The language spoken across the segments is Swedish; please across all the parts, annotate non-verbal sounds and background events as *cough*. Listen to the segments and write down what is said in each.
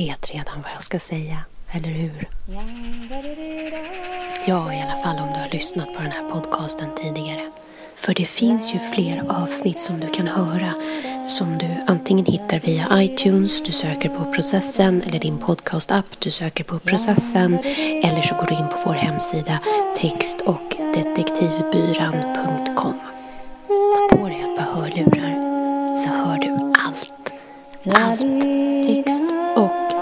vet redan vad jag ska säga, eller hur? Ja, i alla fall om du har lyssnat på den här podcasten tidigare. För det finns ju fler avsnitt som du kan höra som du antingen hittar via iTunes, du söker på processen eller din podcastapp, du söker på processen eller så går du in på vår hemsida text och detektivbyran.com. Ta på dig ett par hörlurar så hör du allt. Allt.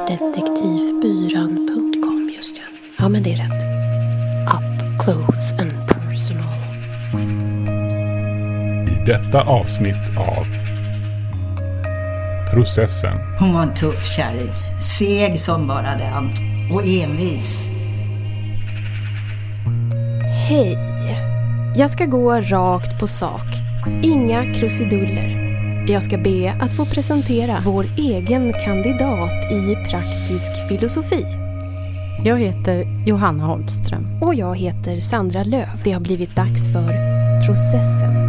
Detektivbyran.com. Just ja. Ja, men det är rätt. Up close and personal. I detta avsnitt av Processen Hon var en tuff kärring. Seg som bara den. Och envis. Hej! Jag ska gå rakt på sak. Inga krusiduller. Jag ska be att få presentera vår egen kandidat i praktisk filosofi. Jag heter Johanna Holmström. Och jag heter Sandra Löv. Det har blivit dags för Processen.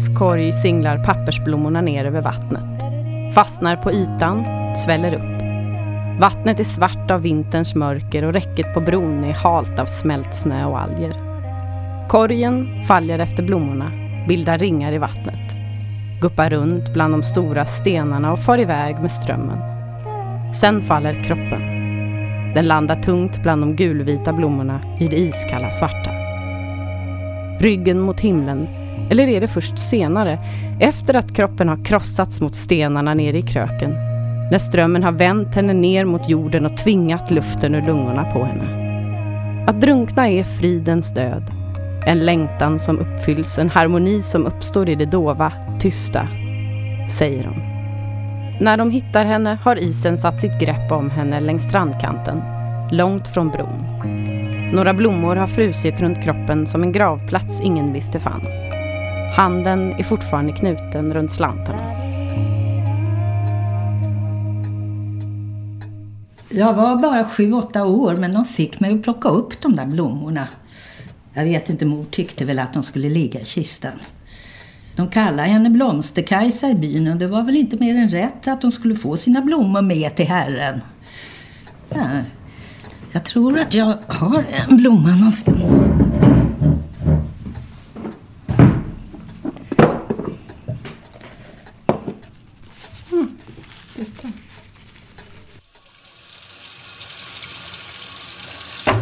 Hennes korg singlar pappersblommorna ner över vattnet. Fastnar på ytan, sväller upp. Vattnet är svart av vinterns mörker och räcket på bron är halt av smält snö och alger. Korgen faller efter blommorna, bildar ringar i vattnet. Guppar runt bland de stora stenarna och far iväg med strömmen. Sen faller kroppen. Den landar tungt bland de gulvita blommorna i det iskalla svarta. Ryggen mot himlen eller är det först senare, efter att kroppen har krossats mot stenarna nere i kröken, när strömmen har vänt henne ner mot jorden och tvingat luften ur lungorna på henne? Att drunkna är fridens död. En längtan som uppfylls, en harmoni som uppstår i det dova, tysta, säger de. När de hittar henne har isen satt sitt grepp om henne längs strandkanten, långt från bron. Några blommor har frusit runt kroppen som en gravplats ingen visste fanns. Handen är fortfarande knuten runt slantarna. Jag var bara sju, åtta år men de fick mig att plocka upp de där blommorna. Jag vet inte, mor tyckte väl att de skulle ligga i kistan. De kallade henne Blomsterkajsa i byn och det var väl inte mer än rätt att de skulle få sina blommor med till Herren. Ja, jag tror att jag har en blomma någonstans.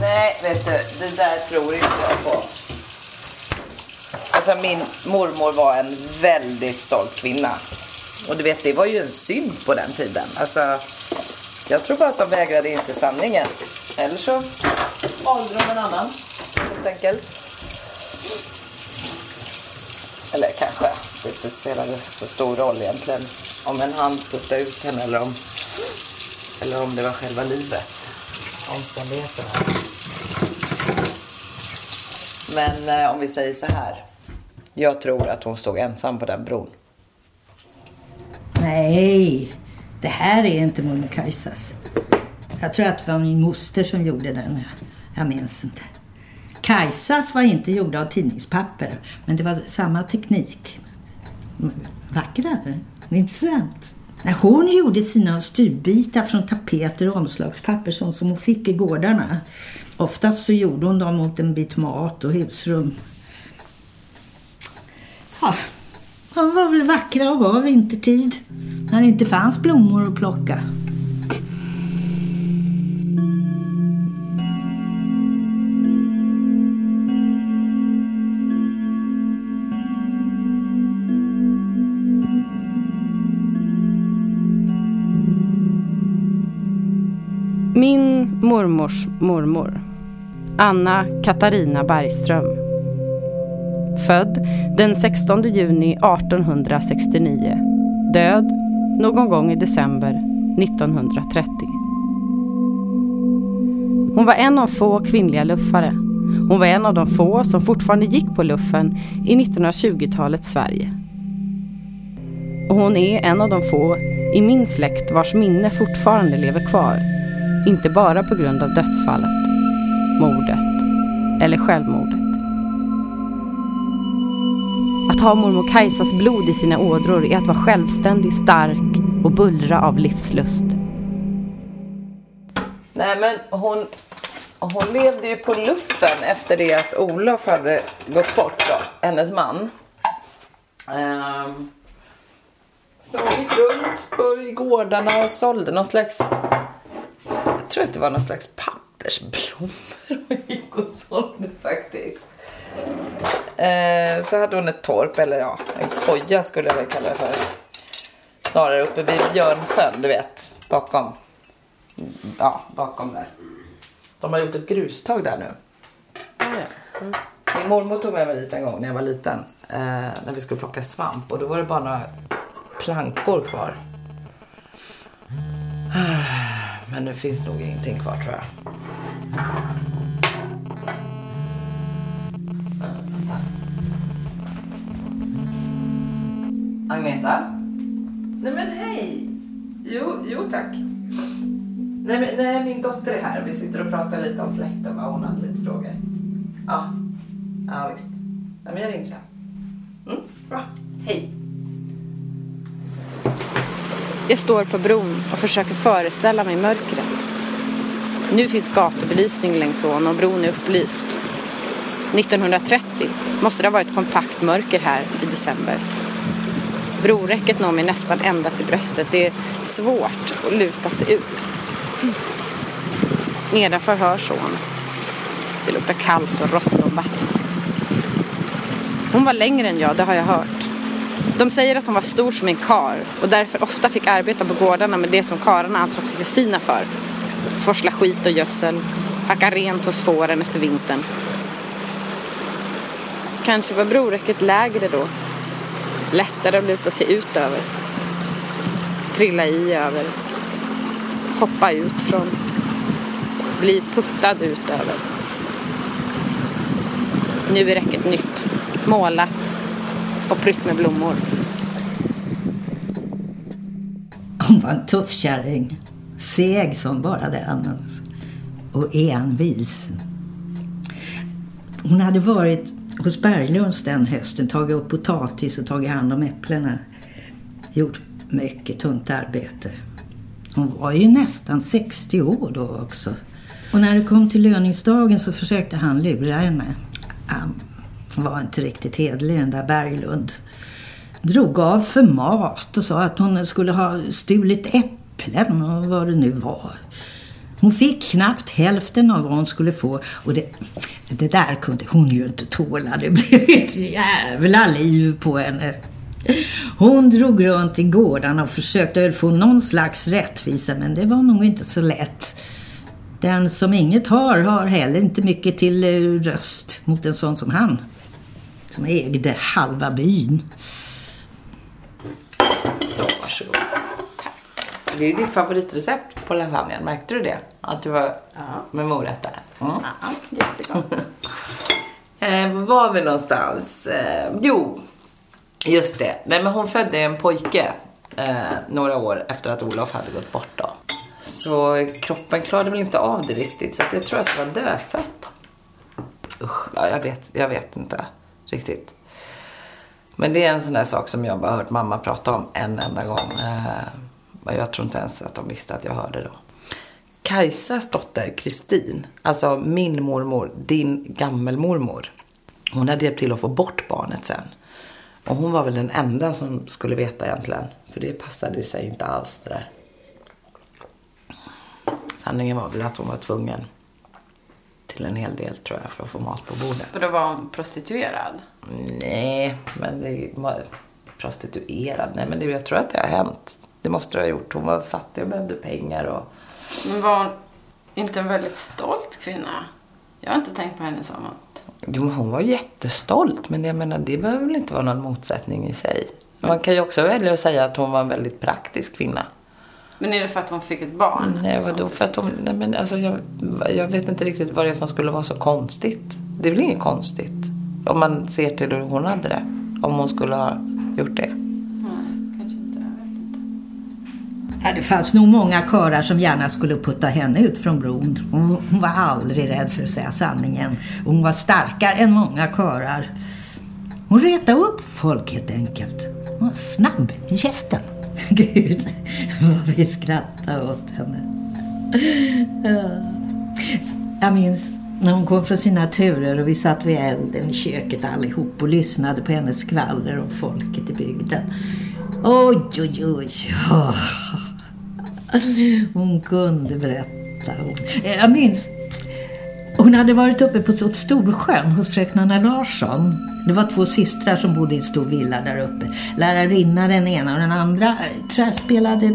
Nej, vet du, det där tror inte jag på. Alltså min mormor var en väldigt stolt kvinna. Och du vet, det var ju en synd på den tiden. Alltså, jag tror bara att de vägrade inse sanningen. Eller så valde de en annan, helt enkelt. Eller kanske det inte spelade så stor roll egentligen. Om en hand puttade ut henne eller om, eller om det var själva livet. Omständigheterna. Men eh, om vi säger så här. Jag tror att hon stod ensam på den bron. Nej, det här är inte mormor Kajsas. Jag tror att det var min moster som gjorde den. Jag minns inte. Kajsas var inte gjorda av tidningspapper, men det var samma teknik. Vackrare, inte sant? När Hon gjorde sina stubbitar från tapeter och omslagspapper sånt som hon fick i gårdarna. Oftast så gjorde hon dem mot en bit mat och husrum. Ja, de var väl vackra att ha vintertid. När det inte fanns blommor att plocka. Min mormors mormor, Anna Katarina Bergström. Född den 16 juni 1869. Död någon gång i december 1930. Hon var en av få kvinnliga luffare. Hon var en av de få som fortfarande gick på luffen i 1920-talets Sverige. Och hon är en av de få i min släkt vars minne fortfarande lever kvar. Inte bara på grund av dödsfallet, mordet eller självmordet. Att ha mormor Kajsas blod i sina ådror är att vara självständig, stark och bullra av livslust. Nej men hon, hon levde ju på luffen efter det att Olof hade gått bort då, hennes man. Um. så hon gick runt på, i gårdarna och sålde någon slags, jag tror att det var någon slags pappersblommor hon gick och sålde faktiskt. Ehm, så hade hon ett torp, eller ja, en koja skulle jag väl kalla det för. Snarare uppe vid Björnsjön, du vet, bakom ja, bakom där. De har gjort ett grustag där nu. Min mormor tog med mig dit en gång när jag var liten. Eh, när vi skulle plocka svamp och då var det bara några plankor kvar. Men nu finns nog ingenting kvar tror jag. Agneta? Nej men hej! Jo, jo tack. Nej, men, nej, min dotter är här. Vi sitter och pratar lite om släkten. Va? Hon hade lite frågor. Ja, ja visst. Ja, men jag ringer Jag står på bron och försöker föreställa mig mörkret. Nu finns gatubelysning längs ån och bron är upplyst. 1930 måste det ha varit kompakt mörker här i december. Broräcket når mig nästan ända till bröstet. Det är svårt att luta sig ut. Nedanför hörs ån. Det luktar kallt och rått om vattnet. Hon var längre än jag, det har jag hört. De säger att hon var stor som en kar och därför ofta fick arbeta på gårdarna med det som kararna ansåg sig för fina för. Forsla skit och gödsel, hacka rent hos fåren efter vintern. Kanske var broräcket lägre då. Lättare att luta sig ut över. Trilla i över. Hoppa ut från. Bli puttad ut över. Nu är räcket nytt. Målat och prytt med blommor. Hon var en tuff kärring. Seg som bara den. Och envis. Hon hade varit hos Berglunds den hösten, tagit upp potatis och tagit hand om äpplena. Gjort mycket tungt arbete. Hon var ju nästan 60 år då också. Och när det kom till löningsdagen så försökte han lura henne. Var inte riktigt hedlig den där Berglund. Drog av för mat och sa att hon skulle ha stulit äpplen och vad det nu var. Hon fick knappt hälften av vad hon skulle få och det, det där kunde hon ju inte tåla. Det blev ett jävla liv på henne. Hon drog runt i gårdarna och försökte få någon slags rättvisa men det var nog inte så lätt. Den som inget har har heller inte mycket till eh, röst mot en sån som han. Som ägde halva byn. Så, varsågod. Tack. Det är ditt favoritrecept på lasagnen, märkte du det? Att det var med morötter? Mm. Ja, jättegott. *laughs* Eh, var var vi någonstans? Eh, jo, just det. Nej, men hon födde en pojke eh, några år efter att Olof hade gått bort då. Så kroppen klarade väl inte av det riktigt, så att jag tror att det var dödfött. Usch, ja, jag, vet, jag vet inte riktigt. Men det är en sån där sak som jag bara hört mamma prata om en enda gång. Eh, jag tror inte ens att de visste att jag hörde då. Kajsas dotter Kristin, alltså min mormor, din gammelmormor. Hon hade hjälpt till att få bort barnet sen. Och hon var väl den enda som skulle veta egentligen. För det passade ju sig inte alls det där. Sanningen var väl att hon var tvungen till en hel del tror jag för att få mat på bordet. Och då var hon prostituerad? Nej, men det var prostituerad. Nej, men det, jag tror att det har hänt. Det måste det ha gjort. Hon var fattig och behövde pengar och... Men var hon inte en väldigt stolt kvinna? Jag har inte tänkt på henne som att... Jo, hon var jättestolt, men jag menar, det behöver väl inte vara någon motsättning i sig. Man kan ju också välja att säga att hon var en väldigt praktisk kvinna. Men är det för att hon fick ett barn? Nej, vadå? För att hon, nej, men alltså, jag, jag vet inte riktigt vad det är som skulle vara så konstigt. Det är väl inget konstigt? Om man ser till hur hon hade det. Om hon skulle ha gjort det. Ja, det fanns nog många körar som gärna skulle putta henne ut från bron. Hon, hon var aldrig rädd för att säga sanningen. Hon var starkare än många körar. Hon retade upp folk helt enkelt. Hon var snabb i käften. *laughs* Gud, vad vi skrattade åt henne. Jag minns när hon kom från sina turer och vi satt vid elden i köket allihop och lyssnade på hennes skvaller om folket i bygden. Oj, oj, oj. Hon kunde berätta. Jag minns hon hade varit uppe på Storsjön hos fröknarna Larsson. Det var två systrar som bodde i en stor villa där uppe. Lärarinna den ena och den andra eh, tror jag spelade,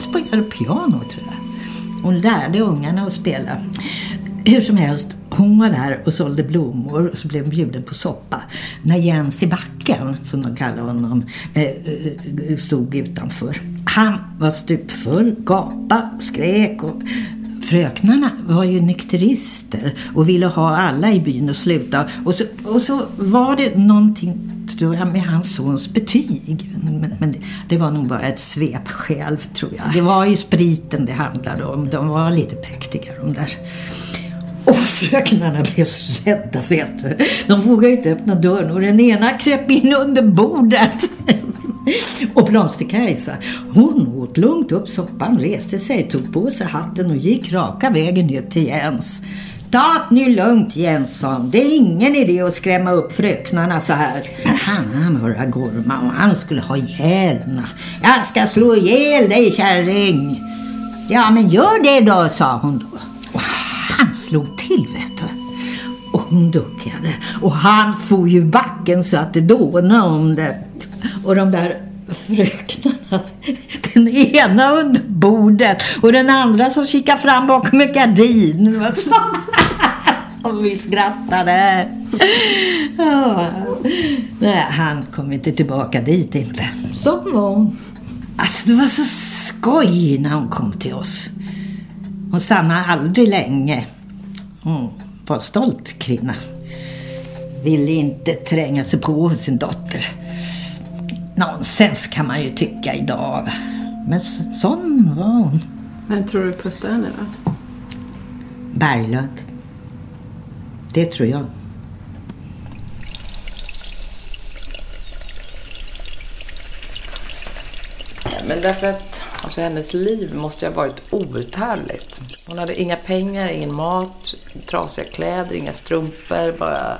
spelade piano tror jag. Hon lärde ungarna att spela. Hur som helst, hon var där och sålde blommor och så blev hon bjuden på soppa. När Jens i backen, som de kallar honom, eh, eh, stod utanför. Han var stupfull, gapade, skrek och fröknarna var ju nykterister och ville ha alla i byn att sluta. Och så, och så var det någonting tror jag, med hans sons betyg. Men, men det, det, var nog bara ett svepskäl tror jag. Det var ju spriten det handlade om. De var lite präktiga de där. Och fröknarna blev så rädda vet du. De vågade inte öppna dörren och den ena kröp in under bordet. Och Blomster-Kajsa, hon åt lugnt upp soppan, reste sig, tog på sig hatten och gick raka vägen ut till Jens. Ta nu lugnt Jensson. Det är ingen idé att skrämma upp fröknarna så här. Men Han, han bara gorma och han skulle ha ihjäl Jag ska slå ihjäl dig kärring. Ja men gör det då, sa hon då. Och han slog till vet du. Och hon duckade. Och han for ju backen så att det dånade om det. Och de där fröknarna, *laughs* den ena under bordet och den andra som kikar fram bakom en gardin. Det var så *laughs* som vi skrattade. Ja. Nej, han kom inte tillbaka dit inte. Som var hon. Alltså det var så skoj när hon kom till oss. Hon stannade aldrig länge. Hon var en stolt kvinna. Ville inte tränga sig på sin dotter. Nonsens kan man ju tycka idag. Men sån var hon. Men tror du puttade henne då? Berglund. Det tror jag. Men därför att alltså, hennes liv måste ha varit outhärdligt. Hon hade inga pengar, ingen mat, trasiga kläder, inga strumpor, bara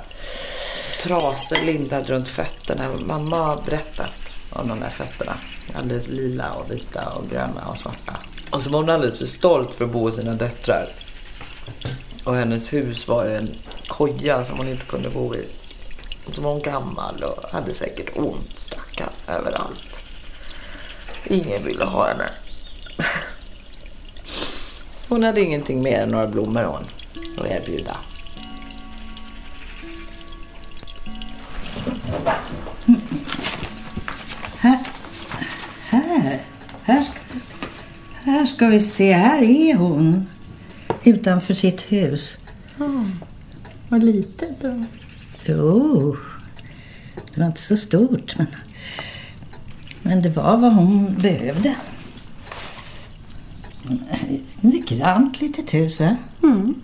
trasor lindade runt fötterna. Mamma har berättat av de där fötterna. Alldeles lila och vita och gröna och svarta. Och så var hon alldeles för stolt för att bo hos sina döttrar. Och hennes hus var ju en koja som hon inte kunde bo i. Och så var hon gammal och hade säkert ont, stackarn, överallt. Ingen ville ha henne. Hon hade ingenting mer än några blommor hon att erbjuda. Här, här ska, här ska vi se. Här är hon. Utanför sitt hus. Oh, vad litet då. Jo, det var inte så stort. Men, men det var vad hon behövde. Ett grant litet hus, va? Mm.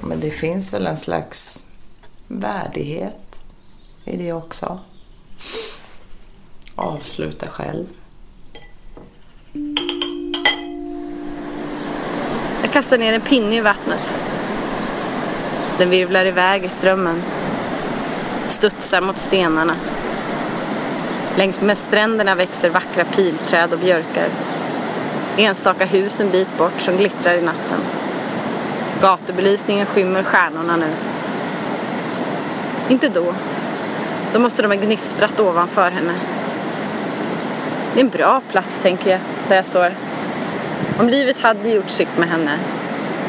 Men det finns väl en slags värdighet i det också. Avsluta själv. Jag kastar ner en pinne i vattnet. Den virvlar iväg i strömmen. Studsar mot stenarna. Längs med stränderna växer vackra pilträd och björkar. Enstaka hus en bit bort som glittrar i natten. Gatubelysningen skymmer stjärnorna nu. Inte då. Då måste de ha gnistrat ovanför henne. Det är en bra plats, tänker jag, där jag står. Om livet hade gjort sitt med henne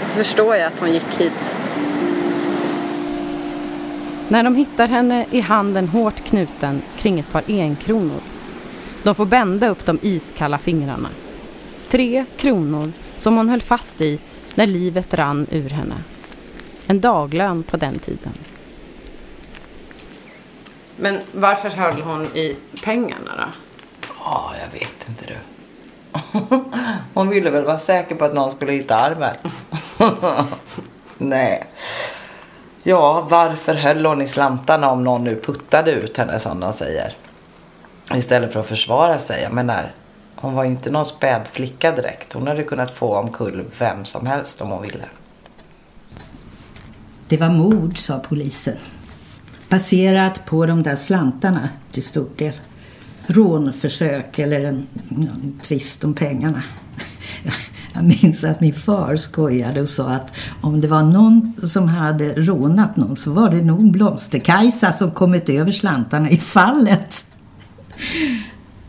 så förstår jag att hon gick hit. när de hittar henne är handen hårt knuten kring ett par enkronor. De får bända upp de iskalla fingrarna. Tre kronor som hon höll fast i när livet rann ur henne. En daglön på den tiden. Men varför höll hon i pengarna då? Ja, jag vet inte du. *laughs* Hon ville väl vara säker på att någon skulle hitta arvet. *laughs* Nej. Ja, varför höll hon i slantarna om någon nu puttade ut henne som de säger? Istället för att försvara sig. Jag menar, hon var ju inte någon späd flicka direkt. Hon hade kunnat få omkull vem som helst om hon ville. Det var mord, sa polisen. Baserat på de där slantarna till stor del. Rånförsök eller en, en tvist om pengarna. *laughs* Jag minns att min far skojade och sa att om det var någon som hade rånat någon så var det nog Blomsterkajsa som kommit över slantarna i fallet.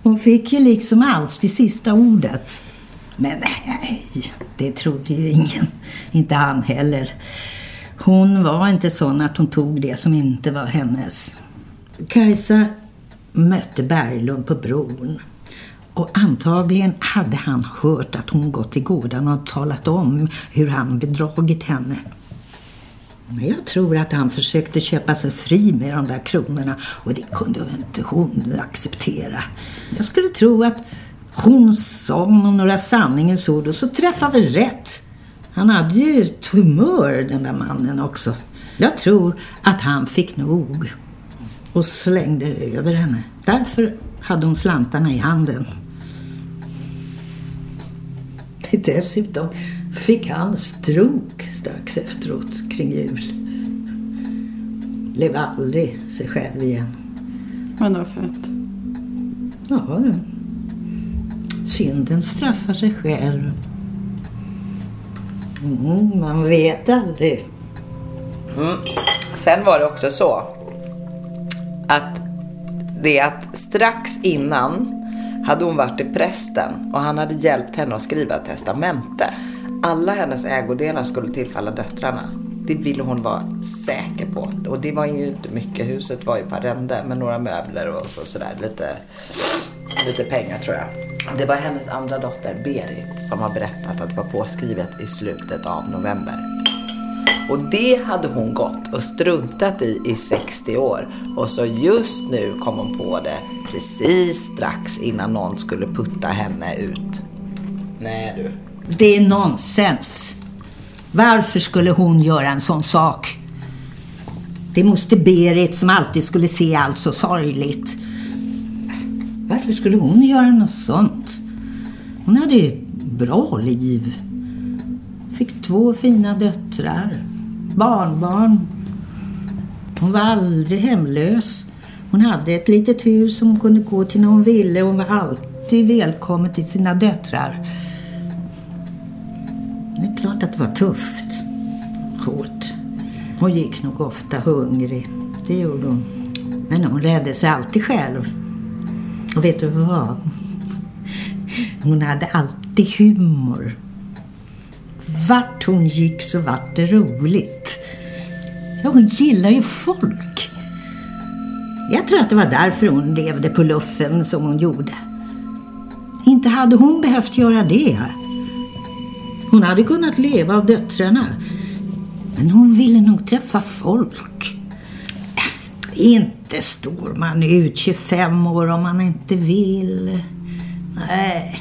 Hon fick ju liksom alltid sista ordet. Men nej, det trodde ju ingen. Inte han heller. Hon var inte sån att hon tog det som inte var hennes. Kajsa mötte Berglund på bron. Och antagligen hade han hört att hon gått till gården och talat om hur han bedragit henne. Jag tror att han försökte köpa sig fri med de där kronorna och det kunde inte hon acceptera. Jag skulle tro att hon sa några sanningens ord och så träffade vi rätt. Han hade ju ett humör den där mannen också. Jag tror att han fick nog och slängde över henne. Därför hade hon slantarna i handen. Dessutom fick han strok strax efteråt kring jul. Blev aldrig sig själv igen. Vadå för att? Ja, synden straffar sig själv. Mm, man vet aldrig. Mm. Sen var det också så att det att strax innan hade hon varit i prästen och han hade hjälpt henne att skriva ett testamente. Alla hennes ägodelar skulle tillfalla döttrarna. Det ville hon vara säker på. Och det var ju inte mycket. Huset var ju på arrende med några möbler och, och sådär. Lite, lite pengar tror jag. Det var hennes andra dotter Berit som har berättat att det var påskrivet i slutet av november. Och det hade hon gått och struntat i i 60 år. Och så just nu kom hon på det precis strax innan någon skulle putta henne ut. Nej du. Det är nonsens. Varför skulle hon göra en sån sak? Det måste Berit som alltid skulle se allt så sorgligt. Varför skulle hon göra något sånt? Hon hade ju bra liv. Fick två fina döttrar. Barnbarn. Hon var aldrig hemlös. Hon hade ett litet hus som hon kunde gå till när hon ville. Hon var alltid välkommen till sina döttrar. Det är klart att det var tufft. Hårt. Hon gick nog ofta hungrig. Det gjorde hon. Men hon räddade sig alltid själv. Och vet du vad? Hon hade alltid humor. Vart hon gick så vart det roligt. Ja, hon gillar ju folk. Jag tror att det var därför hon levde på luffen som hon gjorde. Inte hade hon behövt göra det. Hon hade kunnat leva av döttrarna. Men hon ville nog träffa folk. Äh, inte står man ut 25 år om man inte vill. Nej.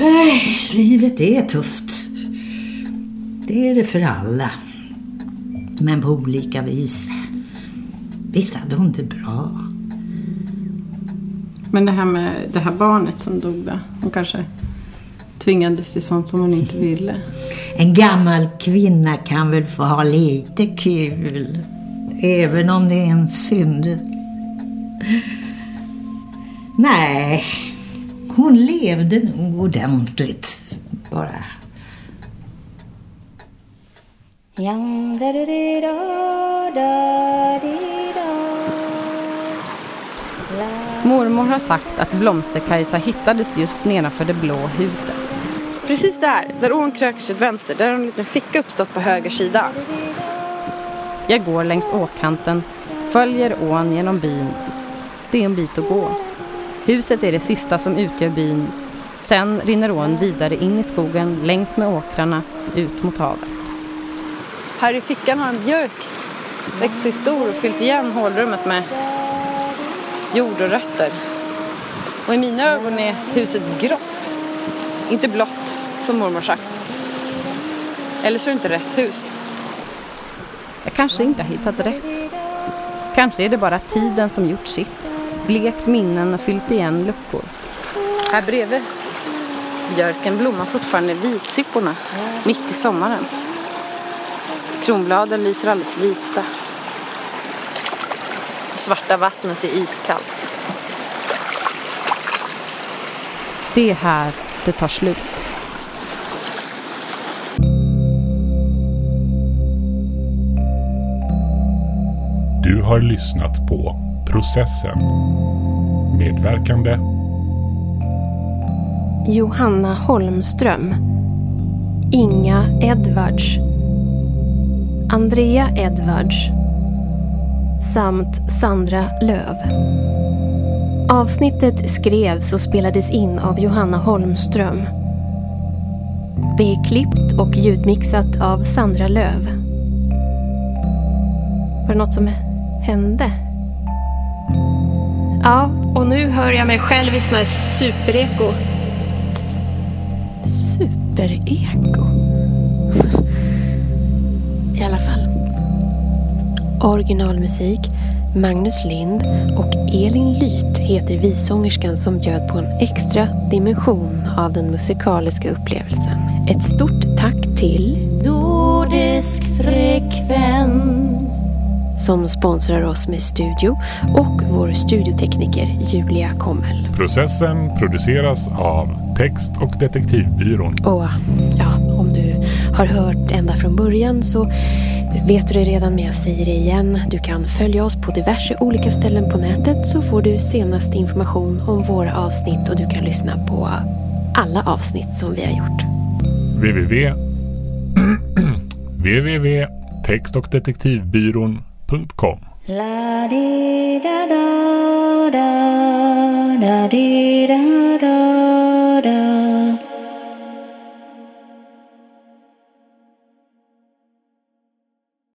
Nej, livet är tufft. Det är det för alla. Men på olika vis. Visst hade hon det bra. Men det här med det här barnet som dog då? Hon kanske tvingades till sånt som hon inte ville. En gammal kvinna kan väl få ha lite kul. Även om det är en synd. Nej, hon levde nog ordentligt bara. Mormor har sagt att Blomsterkajsa hittades just nedanför det blå huset. Precis där, där ån kröker sig åt vänster, där har en liten ficka uppstått på höger sida. Jag går längs åkanten, följer ån genom byn. Det är en bit att gå. Huset är det sista som utgör byn. Sen rinner ån vidare in i skogen, längs med åkrarna, ut mot havet. Här i fickan har en björk växt sig stor och fyllt igen hålrummet med jord och rötter. Och i mina ögon är huset grått, inte blått som mormor sagt. Eller så är det inte rätt hus. Jag kanske inte har hittat rätt. Kanske är det bara tiden som gjort sitt. Blekt minnen och fyllt igen luckor. Här bredvid björken blommar fortfarande vitsipporna mitt i sommaren. Kronbladen lyser alldeles vita. Det svarta vattnet är iskallt. Det är här det tar slut. Du har lyssnat på Processen. Medverkande Johanna Holmström Inga Edwards Andrea Edwards samt Sandra Löv. Avsnittet skrevs och spelades in av Johanna Holmström. Det är klippt och ljudmixat av Sandra Löv. Var det något som hände? Ja, och nu hör jag mig själv i sån här supereko. Supereko? *laughs* I alla fall. Originalmusik Magnus Lind och Elin Lyth heter visångerskan som bjöd på en extra dimension av den musikaliska upplevelsen. Ett stort tack till Nordisk Frekvens som sponsrar oss med studio och vår studiotekniker Julia Kommel. Processen produceras av Text och detektivbyrån. Och ja, om du har hört ända från början så vet du det redan men jag säger det igen. Du kan följa oss på diverse olika ställen på nätet så får du senaste information om våra avsnitt och du kan lyssna på alla avsnitt som vi har gjort. www *clears throat* gmail.com. La